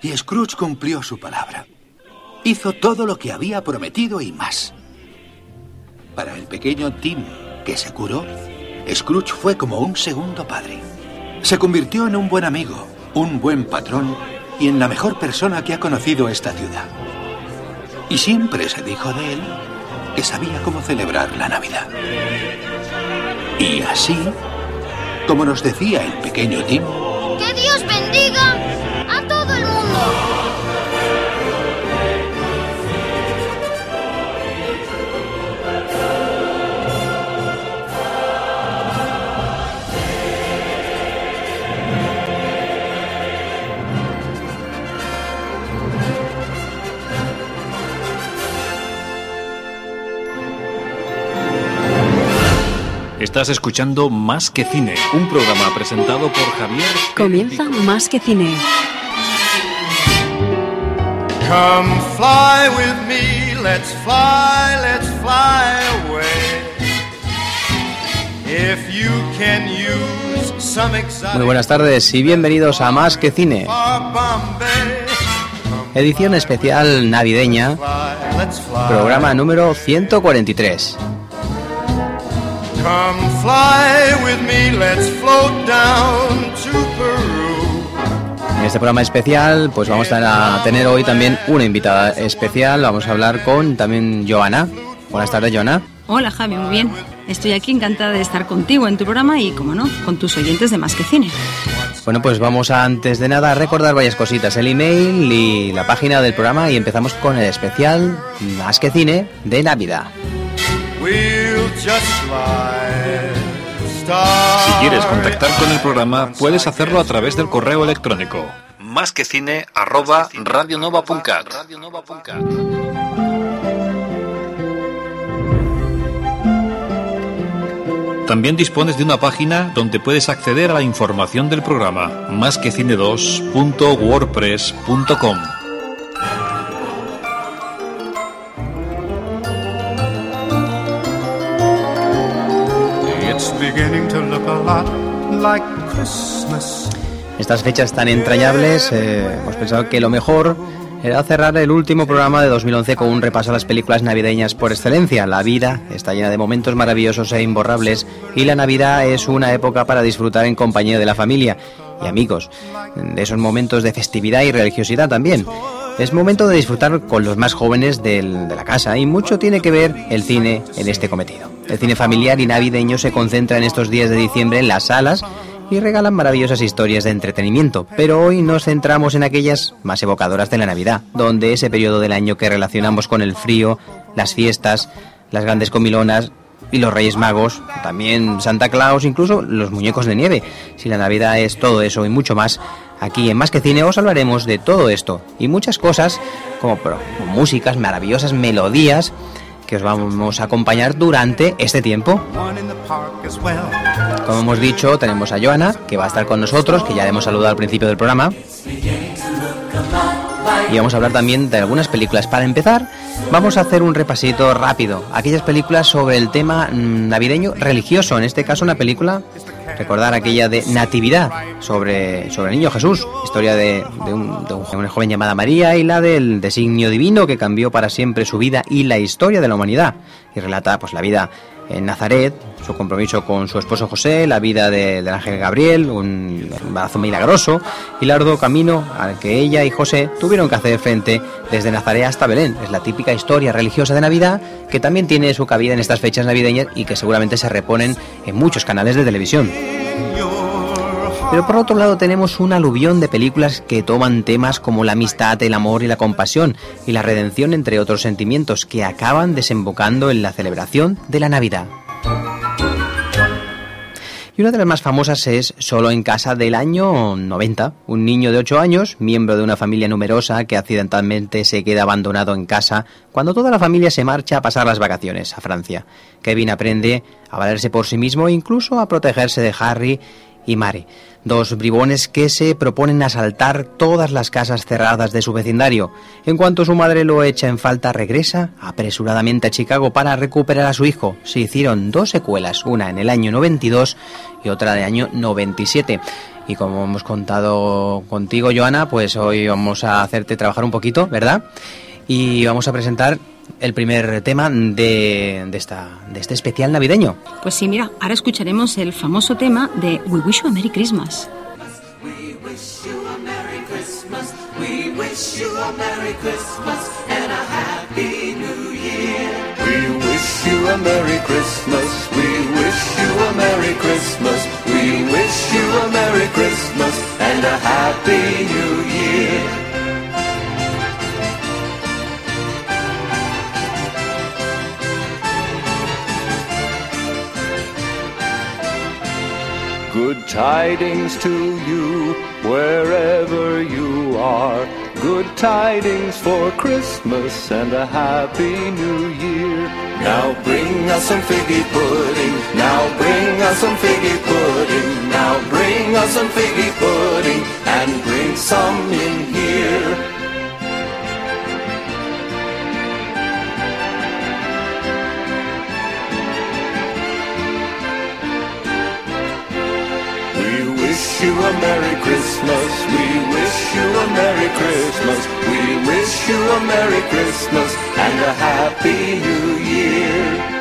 Y Scrooge cumplió su palabra. Hizo todo lo que había prometido y más. Para el pequeño Tim, que se curó, Scrooge fue como un segundo padre. Se convirtió en un buen amigo, un buen patrón y en la mejor persona que ha conocido esta ciudad. Y siempre se dijo de él que sabía cómo celebrar la Navidad. Y así, como nos decía el pequeño Tim, ¡Que Dios bendiga Estás escuchando Más que Cine, un programa presentado por Javier. Comienza Más que Cine. Come fly with me, let's fly, let's fly away. If you can use some Muy buenas tardes y bienvenidos a Más que Cine, edición especial navideña, programa número 143. Come fly with me, let's float down to Peru. En este programa especial, pues vamos a tener hoy también una invitada especial. Vamos a hablar con también Joana. Buenas tardes, Joana. Hola Javi, muy bien. Estoy aquí encantada de estar contigo en tu programa y, como no, con tus oyentes de Más que Cine. Bueno, pues vamos a, antes de nada a recordar varias cositas, el email y la página del programa y empezamos con el especial Más que Cine de Navidad. We'll just slide. Si quieres contactar con el programa, puedes hacerlo a través del correo electrónico más que cine arroba radionova.cat. También dispones de una página donde puedes acceder a la información del programa, másquecine2.wordpress.com. It's beginning to look a lot like Christmas. Estas fechas tan entrañables, eh, hemos pensado que lo mejor era cerrar el último programa de 2011 con un repaso a las películas navideñas por excelencia. La vida está llena de momentos maravillosos e imborrables y la Navidad es una época para disfrutar en compañía de la familia y amigos, de esos momentos de festividad y religiosidad también. Es momento de disfrutar con los más jóvenes de la casa y mucho tiene que ver el cine en este cometido. El cine familiar y navideño se concentra en estos días de diciembre en las salas y regalan maravillosas historias de entretenimiento, pero hoy nos centramos en aquellas más evocadoras de la Navidad, donde ese periodo del año que relacionamos con el frío, las fiestas, las grandes comilonas y los Reyes Magos, también Santa Claus, incluso los muñecos de nieve. Si la Navidad es todo eso y mucho más, aquí en Más que Cine os hablaremos de todo esto y muchas cosas, como músicas, maravillosas melodías que os vamos a acompañar durante este tiempo. Como hemos dicho, tenemos a Joana, que va a estar con nosotros, que ya le hemos saludado al principio del programa. Y vamos a hablar también de algunas películas. Para empezar, vamos a hacer un repasito rápido. Aquellas películas sobre el tema mm, navideño religioso. En este caso, una película, recordar aquella de Natividad, sobre, sobre el niño Jesús. Historia de, de un, de un- de una joven llamada María y la del designio divino que cambió para siempre su vida y la historia de la humanidad. Y relata pues la vida en Nazaret, su compromiso con su esposo José, la vida de- del ángel Gabriel, un embarazo milagroso y el arduo camino al que ella y José tuvieron que hacer frente desde Nazaret hasta Belén. Es la típica historia religiosa de Navidad que también tiene su cabida en estas fechas navideñas y que seguramente se reponen en muchos canales de televisión. Pero por otro lado tenemos un aluvión de películas que toman temas como la amistad, el amor y la compasión y la redención entre otros sentimientos que acaban desembocando en la celebración de la Navidad. Y una de las más famosas es Solo en casa del año 90. Un niño de 8 años, miembro de una familia numerosa que accidentalmente se queda abandonado en casa cuando toda la familia se marcha a pasar las vacaciones a Francia. Kevin aprende a valerse por sí mismo e incluso a protegerse de Harry y Mary, dos bribones que se proponen asaltar todas las casas cerradas de su vecindario. En cuanto su madre lo echa en falta, regresa apresuradamente a Chicago para recuperar a su hijo. Se hicieron dos secuelas, una en el año 92 y otra el año 97. Y como hemos contado contigo, Joana, pues hoy vamos a hacerte trabajar un poquito, ¿verdad? Y vamos a presentar el primer tema de, de, esta, de este especial navideño. Pues sí, mira, ahora escucharemos el famoso tema de We Wish You a Merry Christmas. We wish you a Merry Christmas. We wish you a Merry Christmas and a Happy New Year. We wish you a Merry Christmas. We wish you a Merry Christmas. We wish you a Merry Christmas and a Happy New Year. Good tidings to you wherever you are. Good tidings for Christmas and a happy new year. Now bring us some figgy pudding. Now bring us some figgy pudding. Now bring us some figgy pudding and bring some in here. You a Merry Christmas. We wish you a Merry Christmas. We wish you a Merry Christmas and a Happy New Year.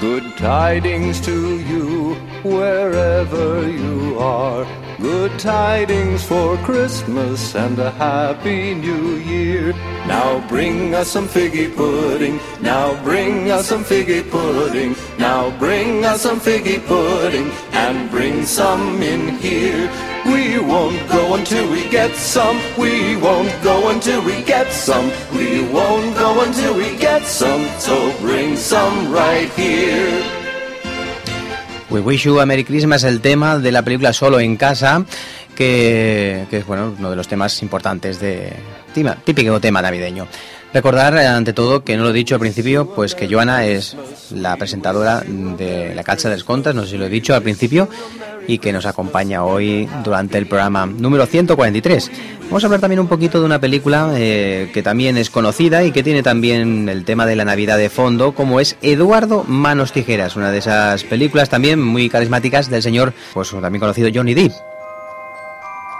Good tidings to you wherever you are. Good tidings for Christmas and a happy new year. Now bring us some figgy pudding. Now bring us some figgy pudding. Now bring us some figgy pudding and bring some in here. We won't go until we get some. We won't go until we get some. We won't go until we get some. So bring some right here. We Wish You a Merry Christmas, el tema de la película Solo en Casa, que, que es bueno, uno de los temas importantes de típico tema navideño. Recordar, eh, ante todo, que no lo he dicho al principio, pues que Joana es la presentadora de La Calza de las Contas, no sé si lo he dicho al principio, y que nos acompaña hoy durante el programa número 143. Vamos a hablar también un poquito de una película eh, que también es conocida y que tiene también el tema de la Navidad de fondo, como es Eduardo Manos Tijeras, una de esas películas también muy carismáticas del señor, pues también conocido Johnny Depp.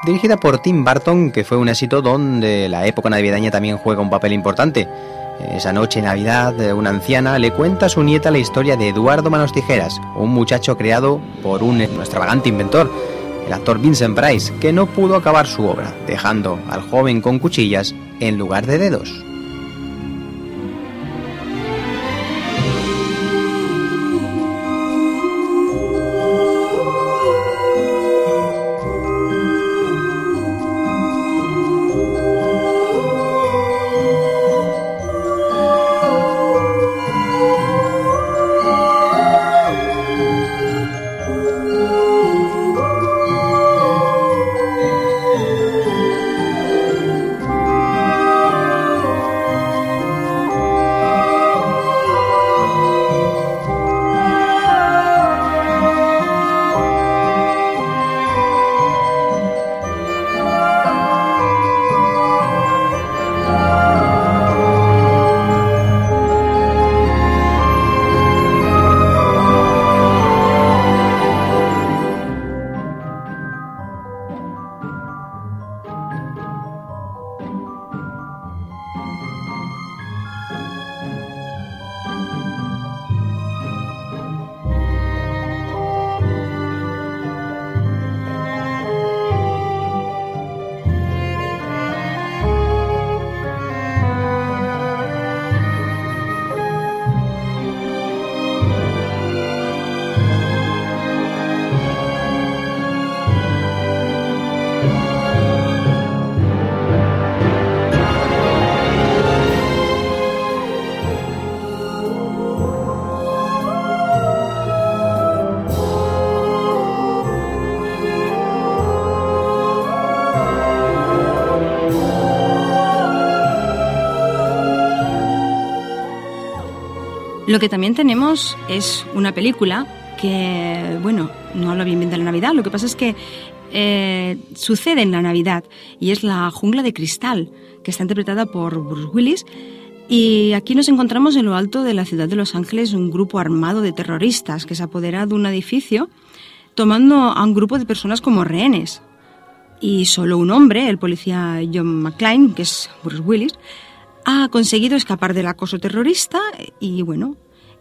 Dirigida por Tim Burton, que fue un éxito donde la época navideña también juega un papel importante. Esa noche de Navidad, eh, una anciana le cuenta a su nieta la historia de Eduardo Manos Tijeras, un muchacho creado por un extravagante inventor, el actor Vincent Price, que no pudo acabar su obra, dejando al joven con cuchillas en lugar de dedos. Lo que también tenemos es una película que, bueno, no habla bien bien de la Navidad, lo que pasa es que eh, sucede en la Navidad y es La jungla de cristal, que está interpretada por Bruce Willis. Y aquí nos encontramos en lo alto de la ciudad de Los Ángeles un grupo armado de terroristas que se apodera de un edificio tomando a un grupo de personas como rehenes. Y solo un hombre, el policía John McClane, que es Bruce Willis, ha conseguido escapar del acoso terrorista y bueno,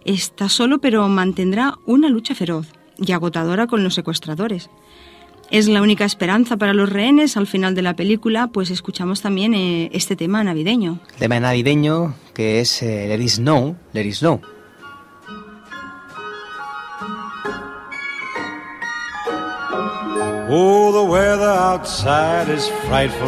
está solo pero mantendrá una lucha feroz y agotadora con los secuestradores. Es la única esperanza para los rehenes. Al final de la película, pues escuchamos también eh, este tema navideño. Tema navideño que es eh, Let It Snow, Let It Snow. Oh, the weather outside is frightful,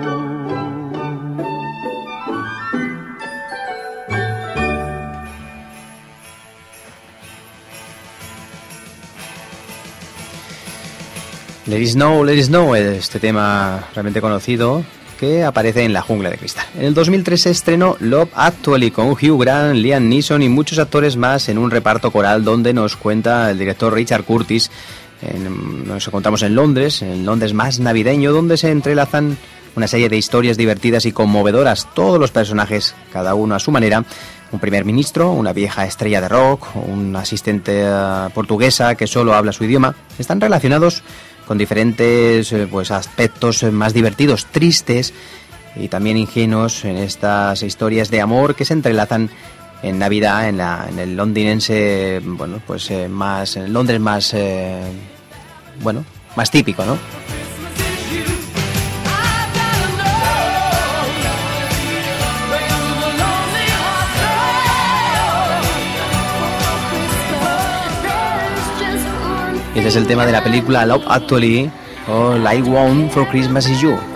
Let It Snow, Let It Snow, este tema realmente conocido que aparece en La Jungla de Cristal. En el 2003 se estrenó Love Actually con Hugh Grant, Liam Neeson y muchos actores más en un reparto coral donde nos cuenta el director Richard Curtis. nos encontramos en Londres, en Londres más navideño, donde se entrelazan una serie de historias divertidas y conmovedoras, todos los personajes, cada uno a su manera, un primer ministro, una vieja estrella de rock, una asistente eh, portuguesa que solo habla su idioma, están relacionados con diferentes eh, pues, aspectos eh, más divertidos, tristes y también ingenuos en estas historias de amor que se entrelazan en Navidad, en, la, en el londinense, bueno, pues eh, más, en Londres más, bueno, más típico, ¿no? Este es el tema de la película Love Actually o Like One for Christmas is You.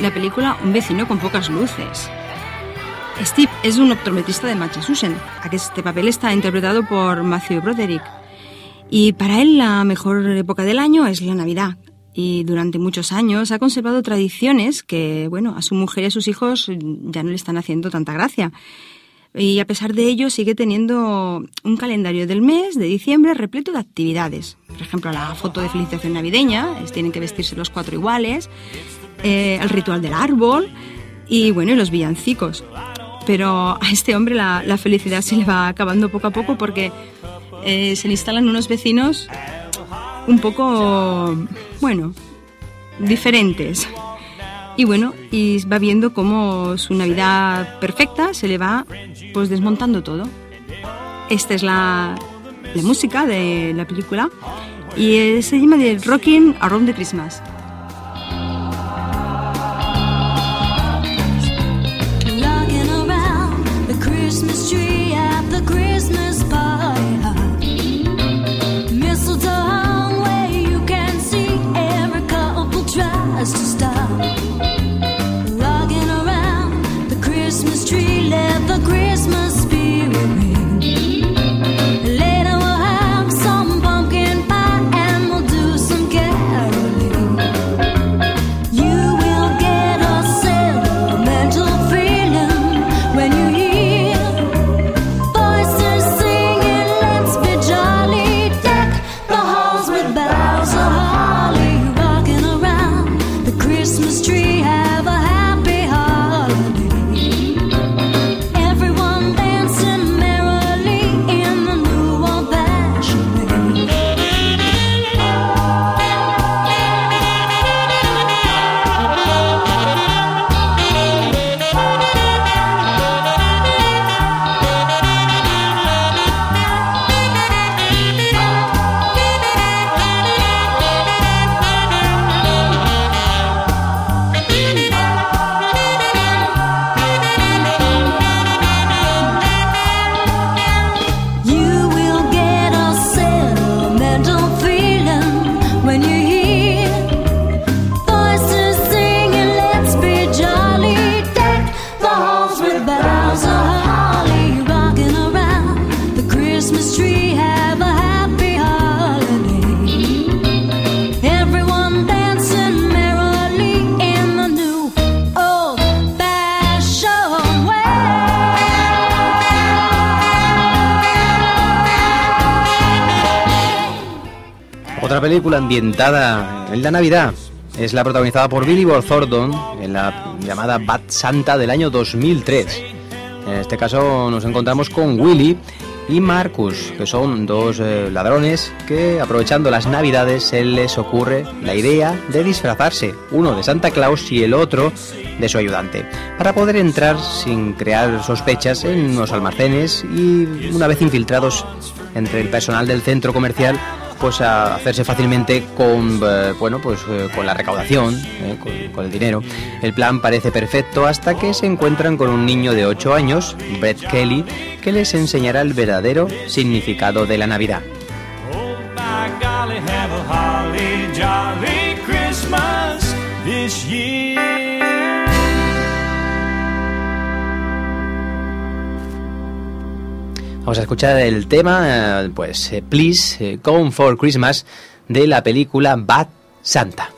La, la película Un vecino con pocas luces. Steve és un optometrista de Massachusetts. Aquest paper está interpretado por Matthew Broderick. Y para él la mejor época del año es la Navidad. Y durante muchos años ha conservado tradiciones que, bueno, a su mujer y a sus hijos ya no le están haciendo tanta gracia. Y a pesar de ello sigue teniendo un calendario del mes de diciembre repleto de actividades. Por ejemplo, la foto de felicitación navideña, es, tienen que vestirse los cuatro iguales, eh, el ritual del árbol y, bueno, y los villancicos. Pero a este hombre la, la felicidad se le va acabando poco a poco porque eh, se le instalan unos vecinos un poco, bueno, diferentes. Y bueno, y va viendo cómo su Navidad perfecta se le va pues desmontando todo. Esta es la, la música de la película y se llama de Rocking Around the Christmas. Película ambientada en la Navidad es la protagonizada por Billy Bob Thornton en la llamada Bad Santa del año 2003. En este caso nos encontramos con Willy y Marcus, que son dos eh, ladrones que aprovechando las Navidades se les ocurre la idea de disfrazarse, uno de Santa Claus y el otro de su ayudante, para poder entrar sin crear sospechas en unos almacenes y una vez infiltrados entre el personal del centro comercial pues a hacerse fácilmente con eh, bueno pues eh, con la recaudación eh, con, el dinero. El plan parece perfecto hasta que se encuentran con un niño de 8 años Brett Kelly que les enseñará el verdadero significado de la Navidad vamos a escuchar el tema eh, pues eh, Please eh, Come for Christmas de la película Bad Santa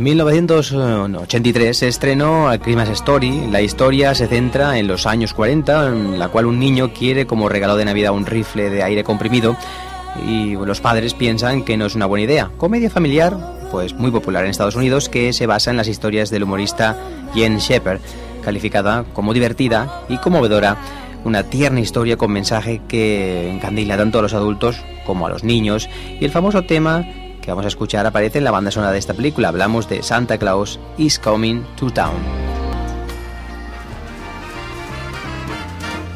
En 1983 se estrenó A Christmas Story. La historia se centra en los años 40, en la cual un niño quiere como regalo de Navidad un rifle de aire comprimido y los padres piensan que no es una buena idea. Comedia familiar, pues muy popular en Estados Unidos, que se basa en las historias del humorista Jen Shepard, calificada como divertida y conmovedora, una tierna historia con mensaje que encandila tanto a los adultos como a los niños y el famoso tema que vamos a escuchar aparece en la banda sonora de esta película. Hablamos de Santa Claus is Coming to Town.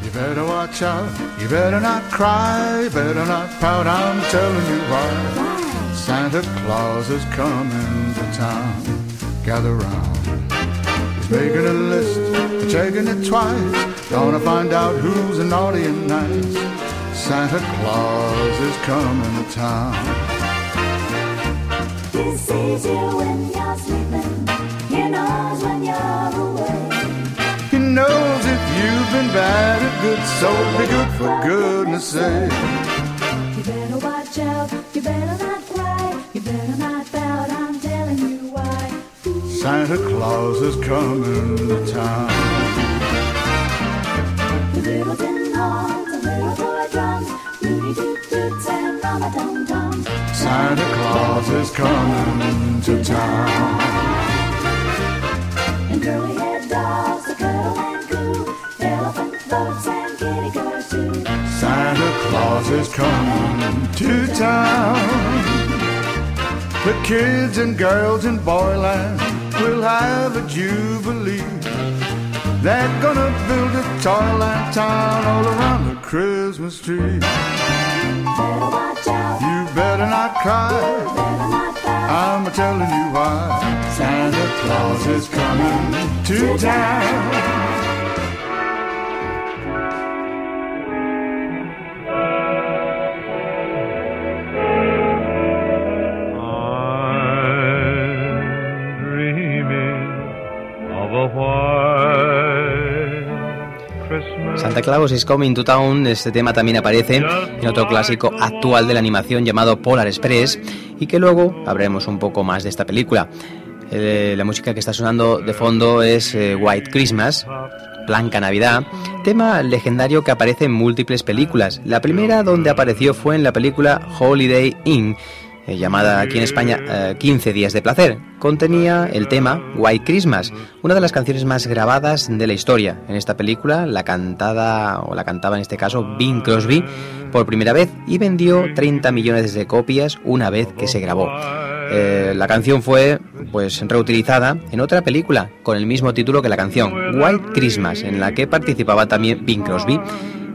You better watch out, you better not cry, you better not pout, I'm telling you why. Santa Claus is coming to town. Gather round. He's making a list, checking it twice. Gonna find out who's naughty and nice. Santa Claus is coming to town. He sees you when you're sleeping. He knows when you're away. He knows if you've been bad or good, so be good for goodness sake. You better watch out. You better not cry. You better not pout. I'm telling you why. Santa Claus is coming to town. The little tin horns and little toy drums, Rudy toot Santa Claus is coming to town. And curly haired dolls that cuddle and coo, elephant floats and kitty cars too. Santa Claus is coming to town. The kids and girls in Boyland will have a jubilee. They're gonna build a toyland town all around the Christmas tree. You better not cry. I'm telling you why. Santa Claus is coming to town. Santa Claus is Coming to Town, este tema también aparece en otro clásico actual de la animación llamado Polar Express y que luego hablaremos un poco más de esta película. Eh, la música que está sonando de fondo es eh, White Christmas, Blanca Navidad, tema legendario que aparece en múltiples películas. La primera donde apareció fue en la película Holiday Inn, eh, llamada aquí en España eh, 15 días de placer. Contenía el tema White Christmas, una de las canciones más grabadas de la historia. En esta película la cantada o la cantaba en este caso Bing Crosby por primera vez y vendió 30 millones de copias una vez que se grabó. Eh, la canción fue pues reutilizada en otra película con el mismo título que la canción White Christmas, en la que participaba también Bing Crosby.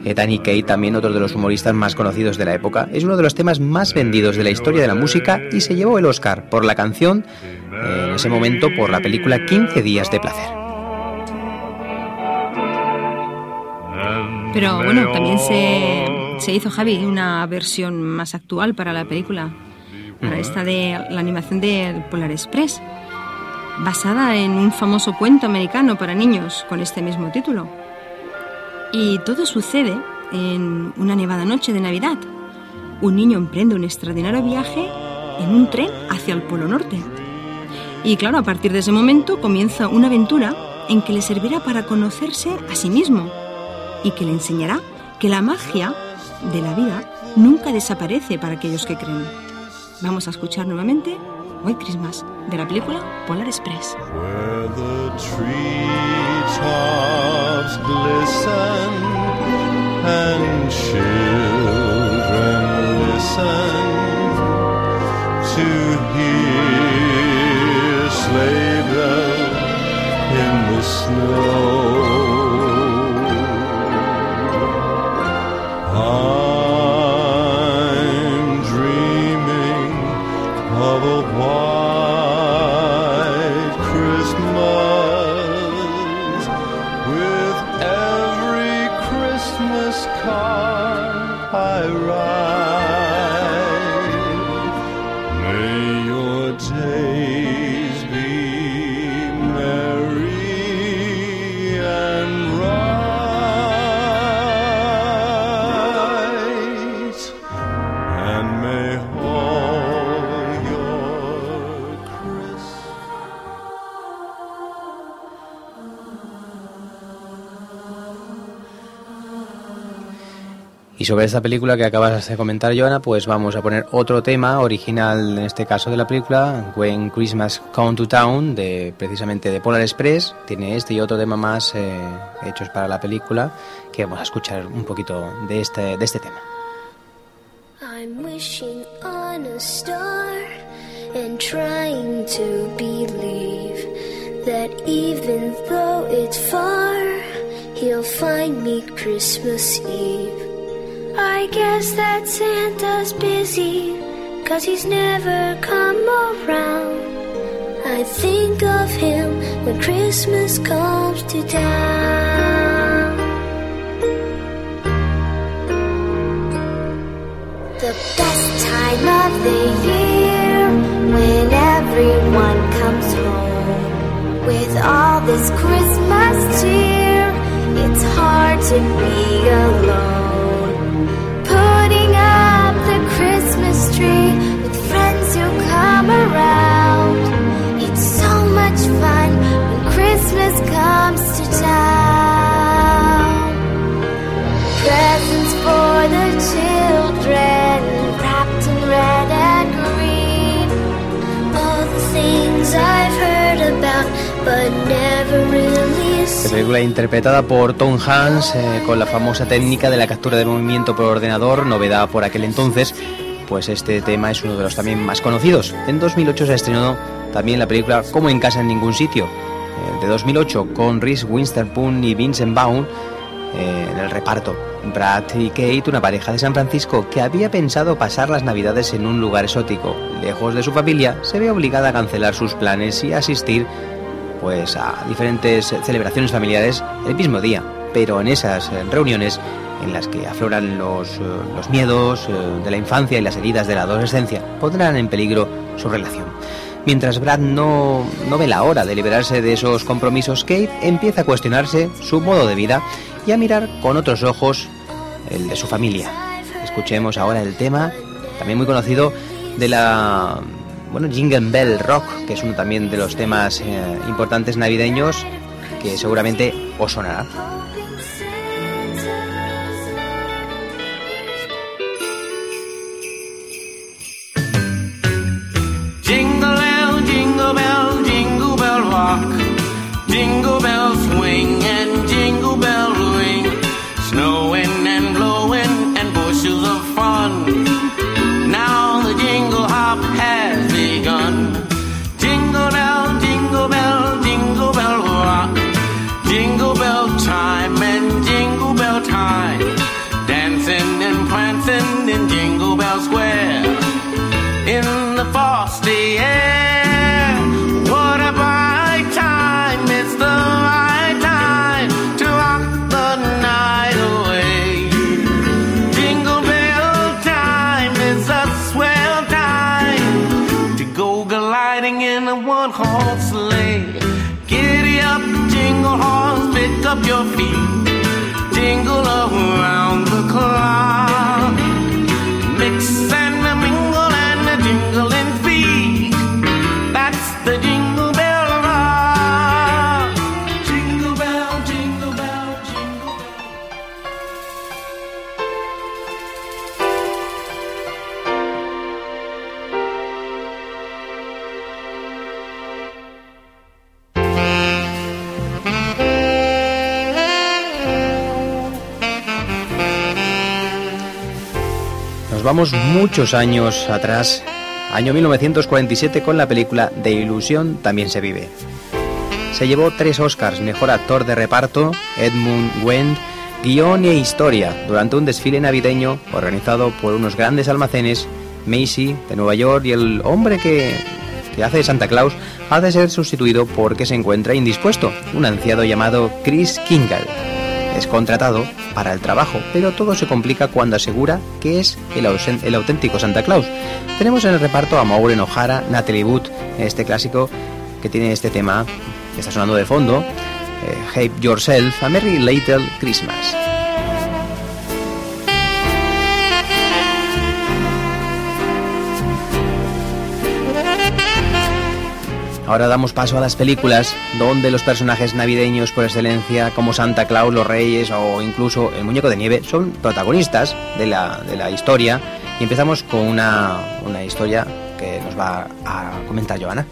Danny Kaye, también otro de los humoristas más conocidos de la época, es uno de los temas más vendidos de la historia de la música y se llevó el Oscar por la canción, eh, en ese momento por la película 15 días de placer. Pero bueno, también se, se hizo, Javi, una versión más actual para la película, para esta de la animación de Polar Express, basada en un famoso cuento americano para niños con este mismo título. Y todo sucede en una nevada noche de Navidad. Un niño emprende un extraordinario viaje en un tren hacia el Polo Norte. Y claro, a partir de ese momento comienza una aventura en que le servirá para conocerse a sí mismo y que le enseñará que la magia de la vida nunca desaparece para aquellos que creen. Vamos a escuchar nuevamente White Christmas de la película Polar Express. Where the treetops glisten and children listen to hear sleigh bells in the snow. Sobre esta película que acabas de comentar, Joana, pues vamos a poner otro tema original, en este caso de la película, When Christmas Come to Town, de precisamente de Polar Express. Tiene este y otro tema más eh, hechos para la película, que vamos a escuchar un poquito de este, de este tema. I'm wishing on a star and trying to believe that even though it's far, he'll find me Christmas Eve. I guess that Santa's busy, cause he's never come around. I think of him when Christmas comes to town. The best time of the year when everyone comes home with all this Christmas cheer. It's hard to be alone. Película interpretada por Tom Hanks eh, con la famosa técnica de la captura de movimiento por ordenador, novedad por aquel entonces, pues este tema es uno de los también más conocidos. En 2008 se estrenó también la película Como en casa en ningún sitio, eh, de 2008, con Reese Witherspoon y Vincent Vaughn eh, en el reparto. Brad y Kate, una pareja de San Francisco que había pensado pasar las navidades en un lugar exótico, lejos de su familia, se ve obligada a cancelar sus planes y asistir pues a diferentes celebraciones familiares el mismo día, pero en esas eh, reuniones en las que afloran los, eh, miedos eh, de la infancia y las heridas de la adolescencia, pondrán en peligro su relación. Mientras Brad no, no ve la hora de liberarse de esos compromisos, Kate empieza a cuestionarse su modo de vida y a mirar con otros ojos el de su familia. Escuchemos ahora el tema, también muy conocido, de la bueno, Jingle Bell Rock, que es uno también de los temas eh, importantes navideños que seguramente os sonará. Muchos años atrás, año 1947 con la película De Ilusión también se vive. Se llevó tres Oscars, mejor actor de reparto, Edmund Wendt, guion e historia, durante un desfile navideño organizado por unos grandes almacenes, Macy de Nueva York y el hombre que, que hace de Santa Claus ha de ser sustituido porque se encuentra indispuesto, un anciano llamado Chris Kingle. Es contratado para el trabajo, pero todo se complica cuando asegura que es el, auténtico Santa Claus. Tenemos en el reparto a Maureen O'Hara, Natalie Wood, este clásico que tiene este tema que está sonando de fondo, eh, Hate Yourself, A Merry Little Christmas. Ahora damos paso a las películas donde los personajes navideños por excelencia, como Santa Claus, los Reyes o incluso el Muñeco de Nieve, son protagonistas de la, de la historia. Y empezamos con una, una historia que nos va a comentar Joana.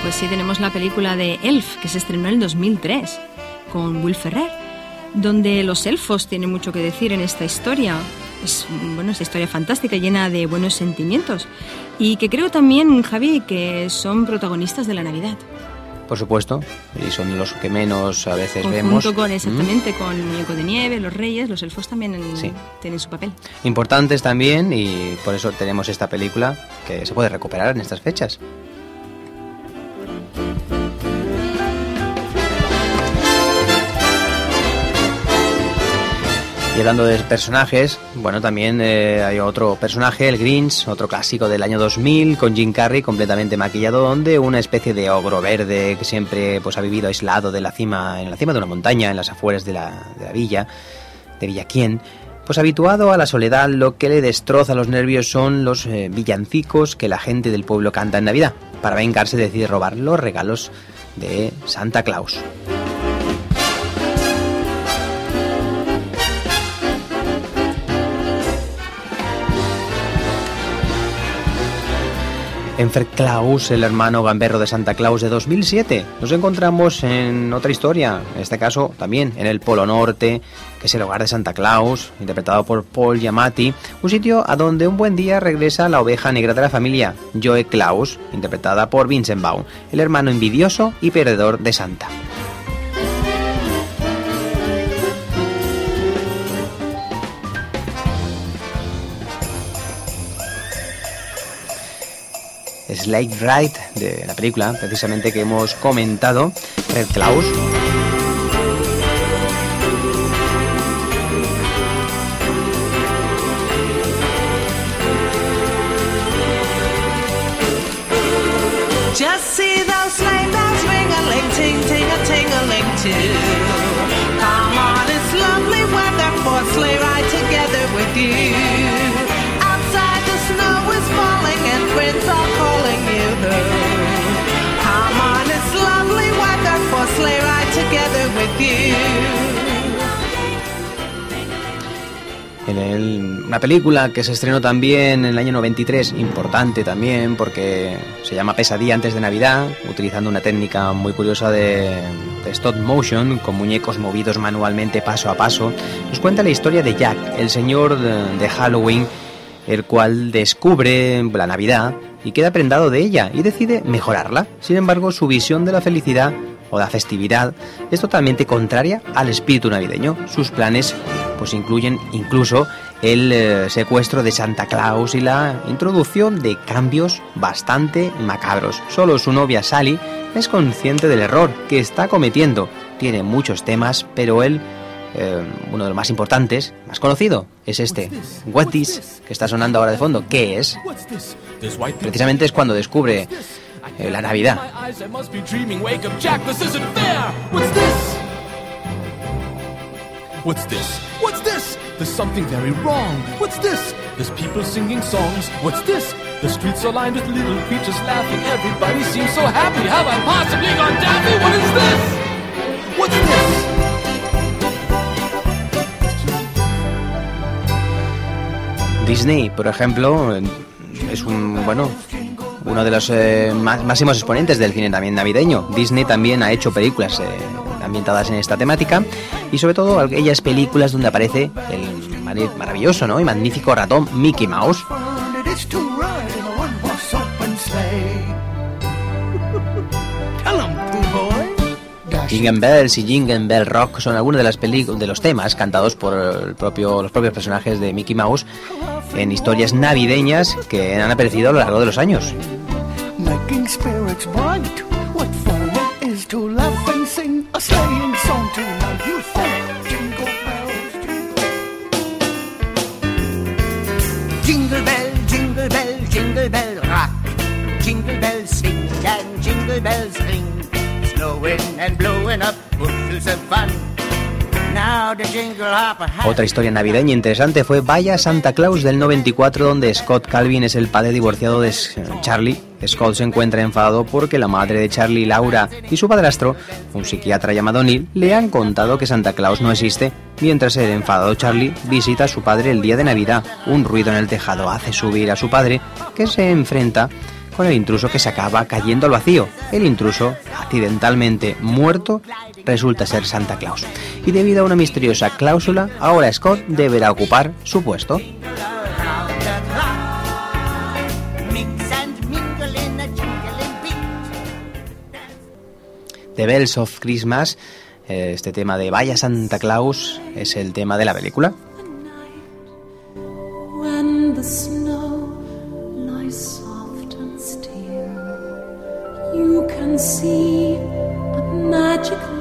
Pues sí, tenemos la película de Elf, que se estrenó en el 2003, con Will Ferrer, donde los elfos tienen mucho que decir en esta historia. Es bueno, esta historia fantástica, llena de buenos sentimientos. Y que creo también, Javi, que son protagonistas de la Navidad. Por supuesto, y son los que menos a veces Conjunto vemos. con, Mm. exactamente, con el muñeco de nieve, los reyes, los elfos también en- Sí. tienen su papel. Importantes también y por eso tenemos esta película que se puede recuperar en estas fechas. Y hablando de personajes, bueno, también eh, hay otro personaje, el Grinch, otro clásico del año 2000, con Jim Carrey completamente maquillado, donde una especie de ogro verde que siempre pues, ha vivido aislado de la cima, en la cima de una montaña, en las afueras de la, de la villa, de Villaquién, pues habituado a la soledad, lo que le destroza los nervios son los eh, villancicos que la gente del pueblo canta en Navidad. Para vengarse decide robar los regalos de Santa Claus. En Fred Claus, el hermano gamberro de Santa Claus de 2007, nos encontramos en otra historia, en este caso también en el Polo Norte, que es el hogar de Santa Claus, interpretado por Paul Giamatti, un sitio a donde un buen día regresa la oveja negra de la familia, Joe Claus, interpretada por Vincent Vaughn, el hermano envidioso y perdedor de Santa. Slade Ride de la película, precisamente que hemos comentado, Red Claus. Just see those sleigh bells ring a ling ting ting a ting a ling too. En el- una película que se estrenó también en el año 93, importante también porque se llama Pesadilla antes de Navidad, utilizando una técnica muy curiosa de, de stop motion, con muñecos movidos manualmente paso a paso, nos cuenta la historia de Jack, el señor de, de Halloween, el cual descubre la Navidad y queda prendado de ella y decide mejorarla. Sin embargo, su visión de la felicidad o la festividad es totalmente contraria al espíritu navideño. Sus planes pues incluyen incluso el eh, secuestro de Santa Claus y la introducción de cambios bastante macabros. Solo su novia Sally es consciente del error que está cometiendo. Tiene muchos temas, pero él, eh, uno de los más importantes, más conocido, es este, What This, que está sonando ahora de fondo. ¿Qué es? Precisamente es cuando descubre eh, la Navidad. What's this? There's something very wrong. What's this? There's people singing songs. What's this? The streets are lined with little creatures laughing. Everybody seems so happy. Have I possibly gone daffy? What is this? What's this? Disney, por ejemplo, es un bueno uno de los eh, más- máximos exponentes del cine también navideño. Disney también ha hecho películas eh, ambientadas en esta temática y sobre todo aquellas películas donde aparece el maravilloso ¿no? y magnífico ratón Mickey Mouse. Jingle Bells y Jingle Bell Rock son algunos de las de los temas cantados por el propio, los propios personajes de Mickey Mouse en historias navideñas que han aparecido a lo largo de los años. Otra historia navideña interesante fue Vaya Santa Claus del 94, donde Scott Calvin es el padre divorciado de Charlie, Scott se encuentra enfadado porque la madre de Charlie, Laura, y su padrastro, un psiquiatra llamado Neil, le han contado que Santa Claus no existe, mientras el enfadado Charlie visita a su padre el día de Navidad. Un ruido en el tejado hace subir a su padre, que se enfrenta con el intruso que se acaba cayendo al vacío. El intruso, accidentalmente muerto, resulta ser Santa Claus. Y debido a una misteriosa cláusula, ahora Scott deberá ocupar su puesto. The Bells of Christmas, eh, este tema de Vaya Santa Claus, es el tema de la película. You can see a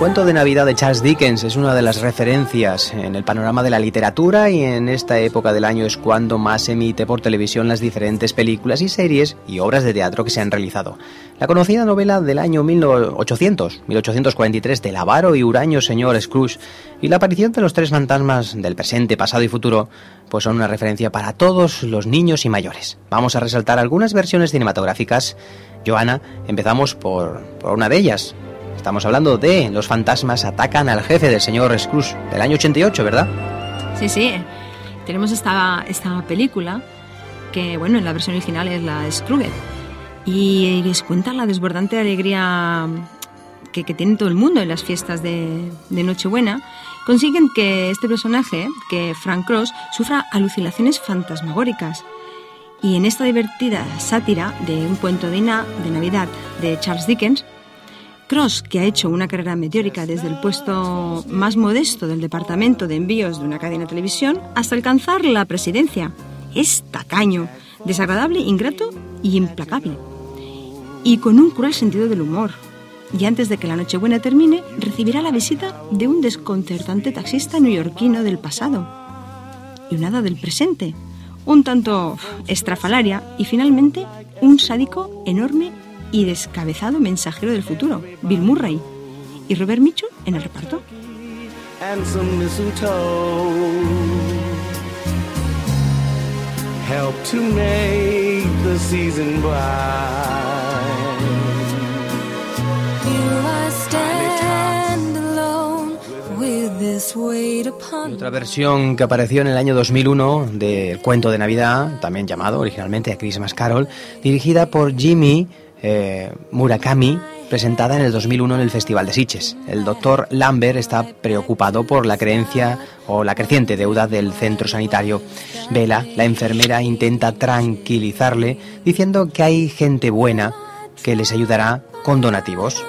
cuento de Navidad de Charles Dickens es una de las referencias en el panorama de la literatura y en esta época del año es cuando más emite por televisión las diferentes películas y series y obras de teatro que se han realizado. La conocida novela del año 1800, 1843 del avaro y huraño señor Scrooge y la aparición de los tres fantasmas del presente, pasado y futuro pues son una referencia para todos los niños y mayores. Vamos a resaltar algunas versiones cinematográficas. Joana, empezamos por, por una de ellas, Estamos hablando de Los fantasmas atacan al jefe del señor Scrooge del año 88, ¿verdad? Sí, sí. Tenemos esta, esta película que, bueno, en la versión original es la Scrooge. Y les cuenta la desbordante alegría que, que tiene todo el mundo en las fiestas de, de Nochebuena. Consiguen que este personaje, que Frank Cross, sufra alucinaciones fantasmagóricas. Y en esta divertida sátira de un cuento de, de Navidad de Charles Dickens, Cross, que ha hecho una carrera meteórica desde el puesto más modesto del departamento de envíos de una cadena de televisión hasta alcanzar la presidencia, es tacaño, desagradable, ingrato y implacable. Y con un cruel sentido del humor. Y antes de que la Nochebuena termine, recibirá la visita de un desconcertante taxista neoyorquino del pasado. Y un hada del presente, un tanto estrafalaria y finalmente un sádico enorme y descabezado mensajero del futuro, Bill Murray, y Robert Mitchum en el reparto. and some mistletoe help to make the season bright. Here I stand alone with this weight upon Otra versión que apareció en el año 2001 del cuento de Navidad, también llamado originalmente A Christmas Carol, dirigida por Jimmy eh, Murakami, presentada en el 2001 en el Festival de Sitges. El doctor Lambert está preocupado por la creencia o la creciente deuda del centro sanitario. Vela, la enfermera, intenta tranquilizarle diciendo que hay gente buena que les ayudará con donativos.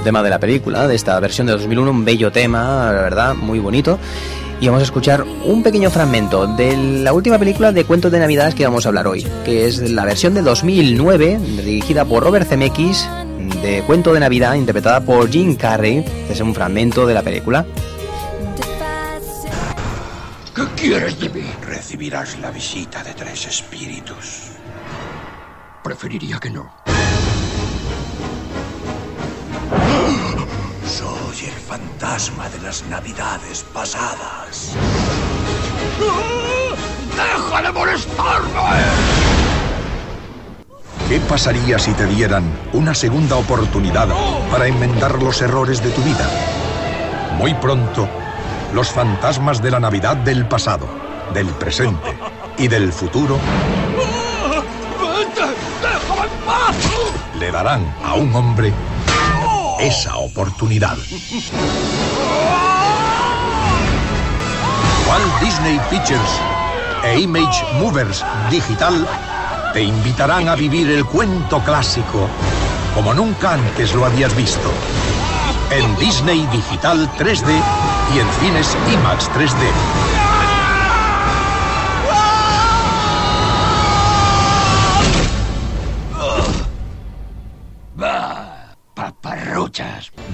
Tema de la película, de esta versión de 2001, un bello tema, la verdad, muy bonito. Y vamos a escuchar un pequeño fragmento de la última película de cuentos de Navidad que vamos a hablar hoy, que es la versión de 2009, dirigida por Robert Zemeckis, de Cuento de Navidad, interpretada por Jim Carrey. Este es un fragmento de la película. ¿Qué quieres de mí? Recibirás la visita de tres espíritus. Preferiría que no. Fantasma de las navidades pasadas. ¡Deja de molestarme! ¿Qué pasaría si te dieran una segunda oportunidad para enmendar los errores de tu vida? Muy pronto, los fantasmas de la Navidad del pasado, del presente y del futuro ¡Vete! ¡Déjame en paz! le darán a un hombre esa oportunidad. Walt Disney Pictures e Image Movers Digital te invitarán a vivir el cuento clásico como nunca antes lo habías visto. En Disney Digital 3D y en cines IMAX 3D.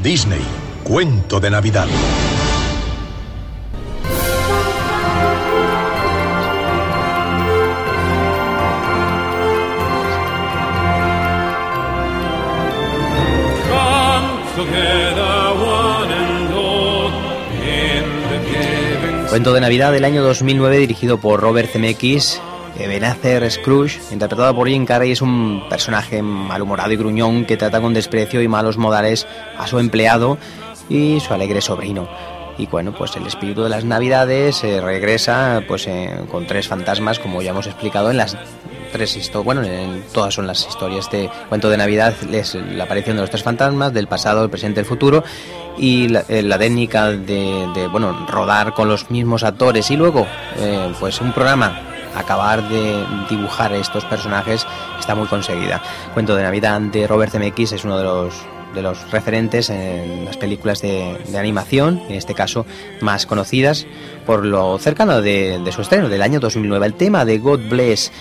Disney, cuento de Navidad. Cuento de Navidad del año 2009 dirigido por Robert Zemeckis. Ebenezer Scrooge, interpretado por Jim Carrey, es un personaje malhumorado y gruñón que trata con desprecio y malos modales a su empleado y su alegre sobrino. Y bueno, pues el espíritu de las Navidades eh, regresa pues eh, con tres fantasmas, como ya hemos explicado en las tres historias. Bueno, en todas son las historias de cuento de Navidad, es la aparición de los tres fantasmas, del pasado, el presente el futuro, y la, eh, la técnica de, de, bueno rodar con los mismos actores y luego eh, pues un programa acabar de dibujar estos personajes está muy conseguida. Cuento de Navidad de Robert Zemeckis es uno de los de los referentes en las películas de, animación, en este caso más conocidas por lo cercano de, de su estreno del año 2009. El tema de God Bless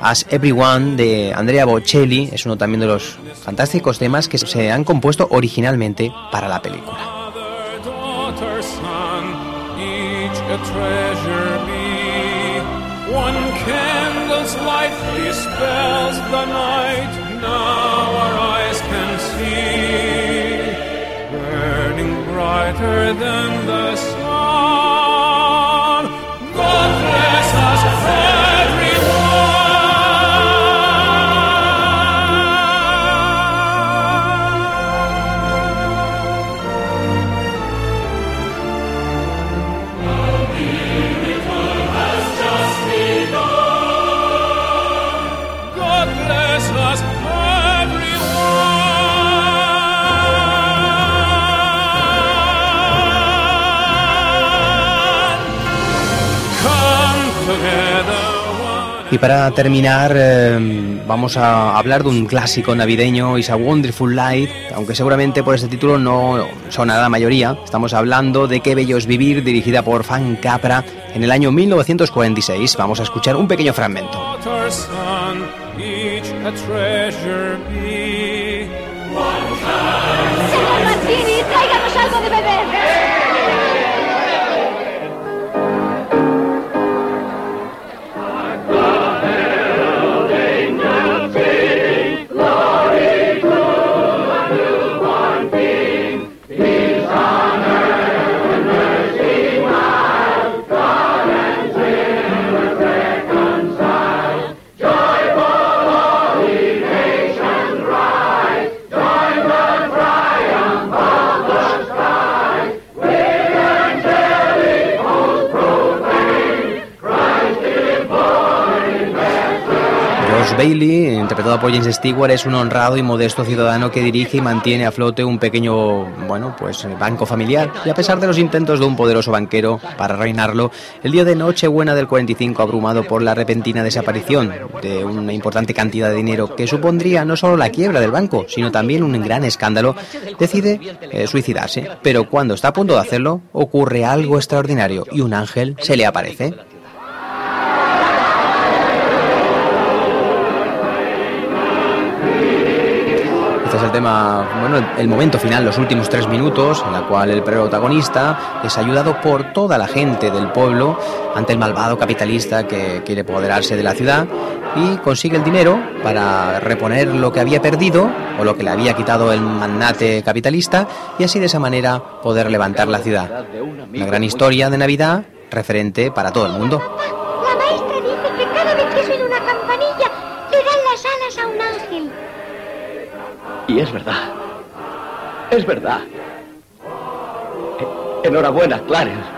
As Everyone de Andrea Bocelli es uno también de los fantásticos temas que se han compuesto originalmente para la película. Dispels the night. Now our eyes can see, burning brighter than the sun. Y para terminar, eh, vamos a hablar de un clásico navideño, Is a Wonderful Life, aunque seguramente por este título no sonará la mayoría. Estamos hablando de Qué bello es vivir, dirigida por Frank Capra en el año 1946. Vamos a escuchar un pequeño fragmento. Señor Martini, tráiganos algo de beber. Bailey, interpretado por James Stewart, es un honrado y modesto ciudadano que dirige y mantiene a flote un pequeño, bueno, pues banco familiar. Y a pesar de los intentos de un poderoso banquero para reinarlo, el día de Nochebuena del 45, abrumado por la repentina desaparición de una importante cantidad de dinero que supondría no solo la quiebra del banco, sino también un gran escándalo, decide eh, suicidarse. Pero cuando está a punto de hacerlo, ocurre algo extraordinario y un ángel se le aparece. El tema, bueno, el momento final, los últimos tres minutos, en la cual el protagonista es ayudado por toda la gente del pueblo ante el malvado capitalista que quiere apoderarse de la ciudad y consigue el dinero para reponer lo que había perdido o lo que le había quitado el magnate capitalista y así de esa manera poder levantar la ciudad. Una gran historia de Navidad referente para todo el mundo. Y es verdad. Es verdad. E- Enhorabuena, Clarence.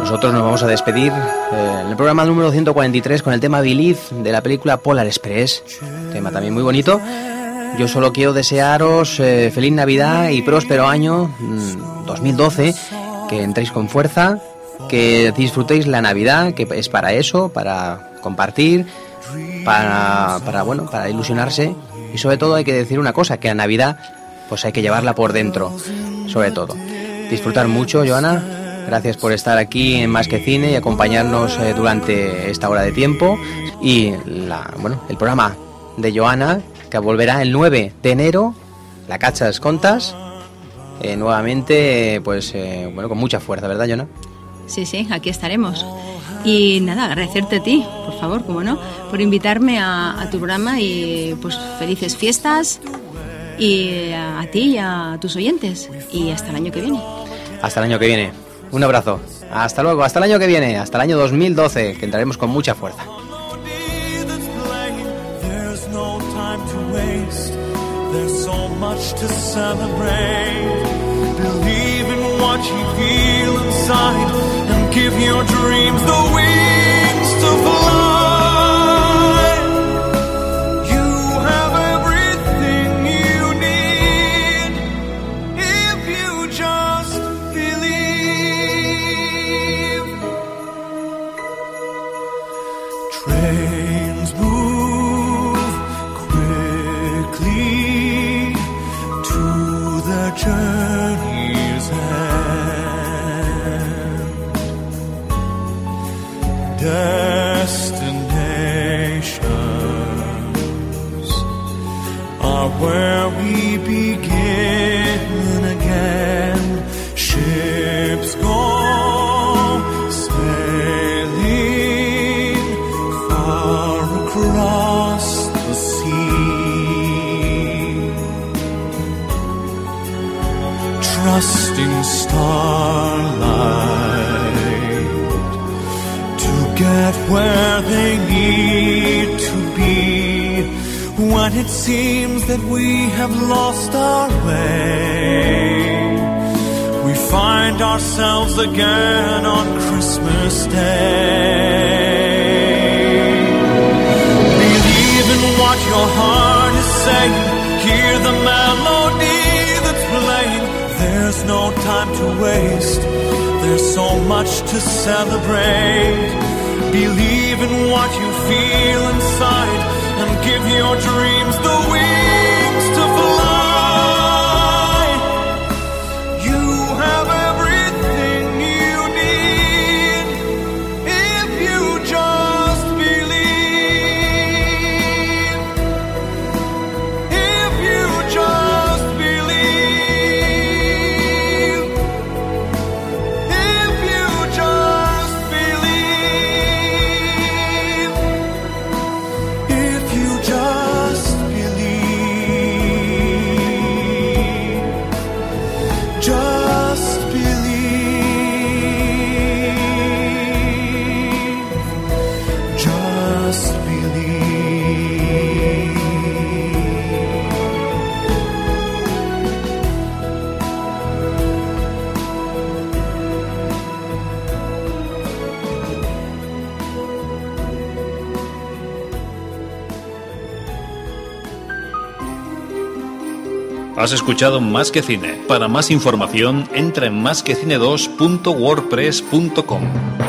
nosotros nos vamos a despedir eh, en el programa número 143 con el tema Believe de la película Polar Express. Tema también muy bonito. Yo solo quiero desearos eh, feliz Navidad y próspero año mm, 2012. Que entréis con fuerza, que disfrutéis la Navidad, que es para eso, para compartir, para, bueno, para ilusionarse. Y sobre todo hay que decir una cosa, que la Navidad pues hay que llevarla por dentro, sobre todo. Disfrutar mucho, Joana. Gracias por estar aquí en Más que Cine y acompañarnos eh, durante esta hora de tiempo. Y la, bueno, el programa de Joana, que volverá el 9 de enero, La Cachas Contas, eh, nuevamente, pues eh, bueno, con mucha fuerza, ¿verdad, Joana? Sí, sí, aquí estaremos. Y nada, agradecerte a ti, por favor, como no, por invitarme a, a tu programa y pues felices fiestas y a, a ti y a tus oyentes. Y hasta el año que viene. Hasta el año que viene. Un abrazo. Hasta luego, hasta el año que viene, hasta el año 2012, que entraremos con mucha fuerza. There's no time to waste. There's so much to celebrate. Believe what you feel inside and give your dreams the wings seems that we have lost our way, we find ourselves again on Christmas Day. Believe in what your heart is saying. Hear the melody that's playing. There's no time to waste. There's so much to celebrate. Believe in what you feel inside and give your dreams the wings Has escuchado Más que Cine. Para más información, entra en másquecine2.wordpress.com.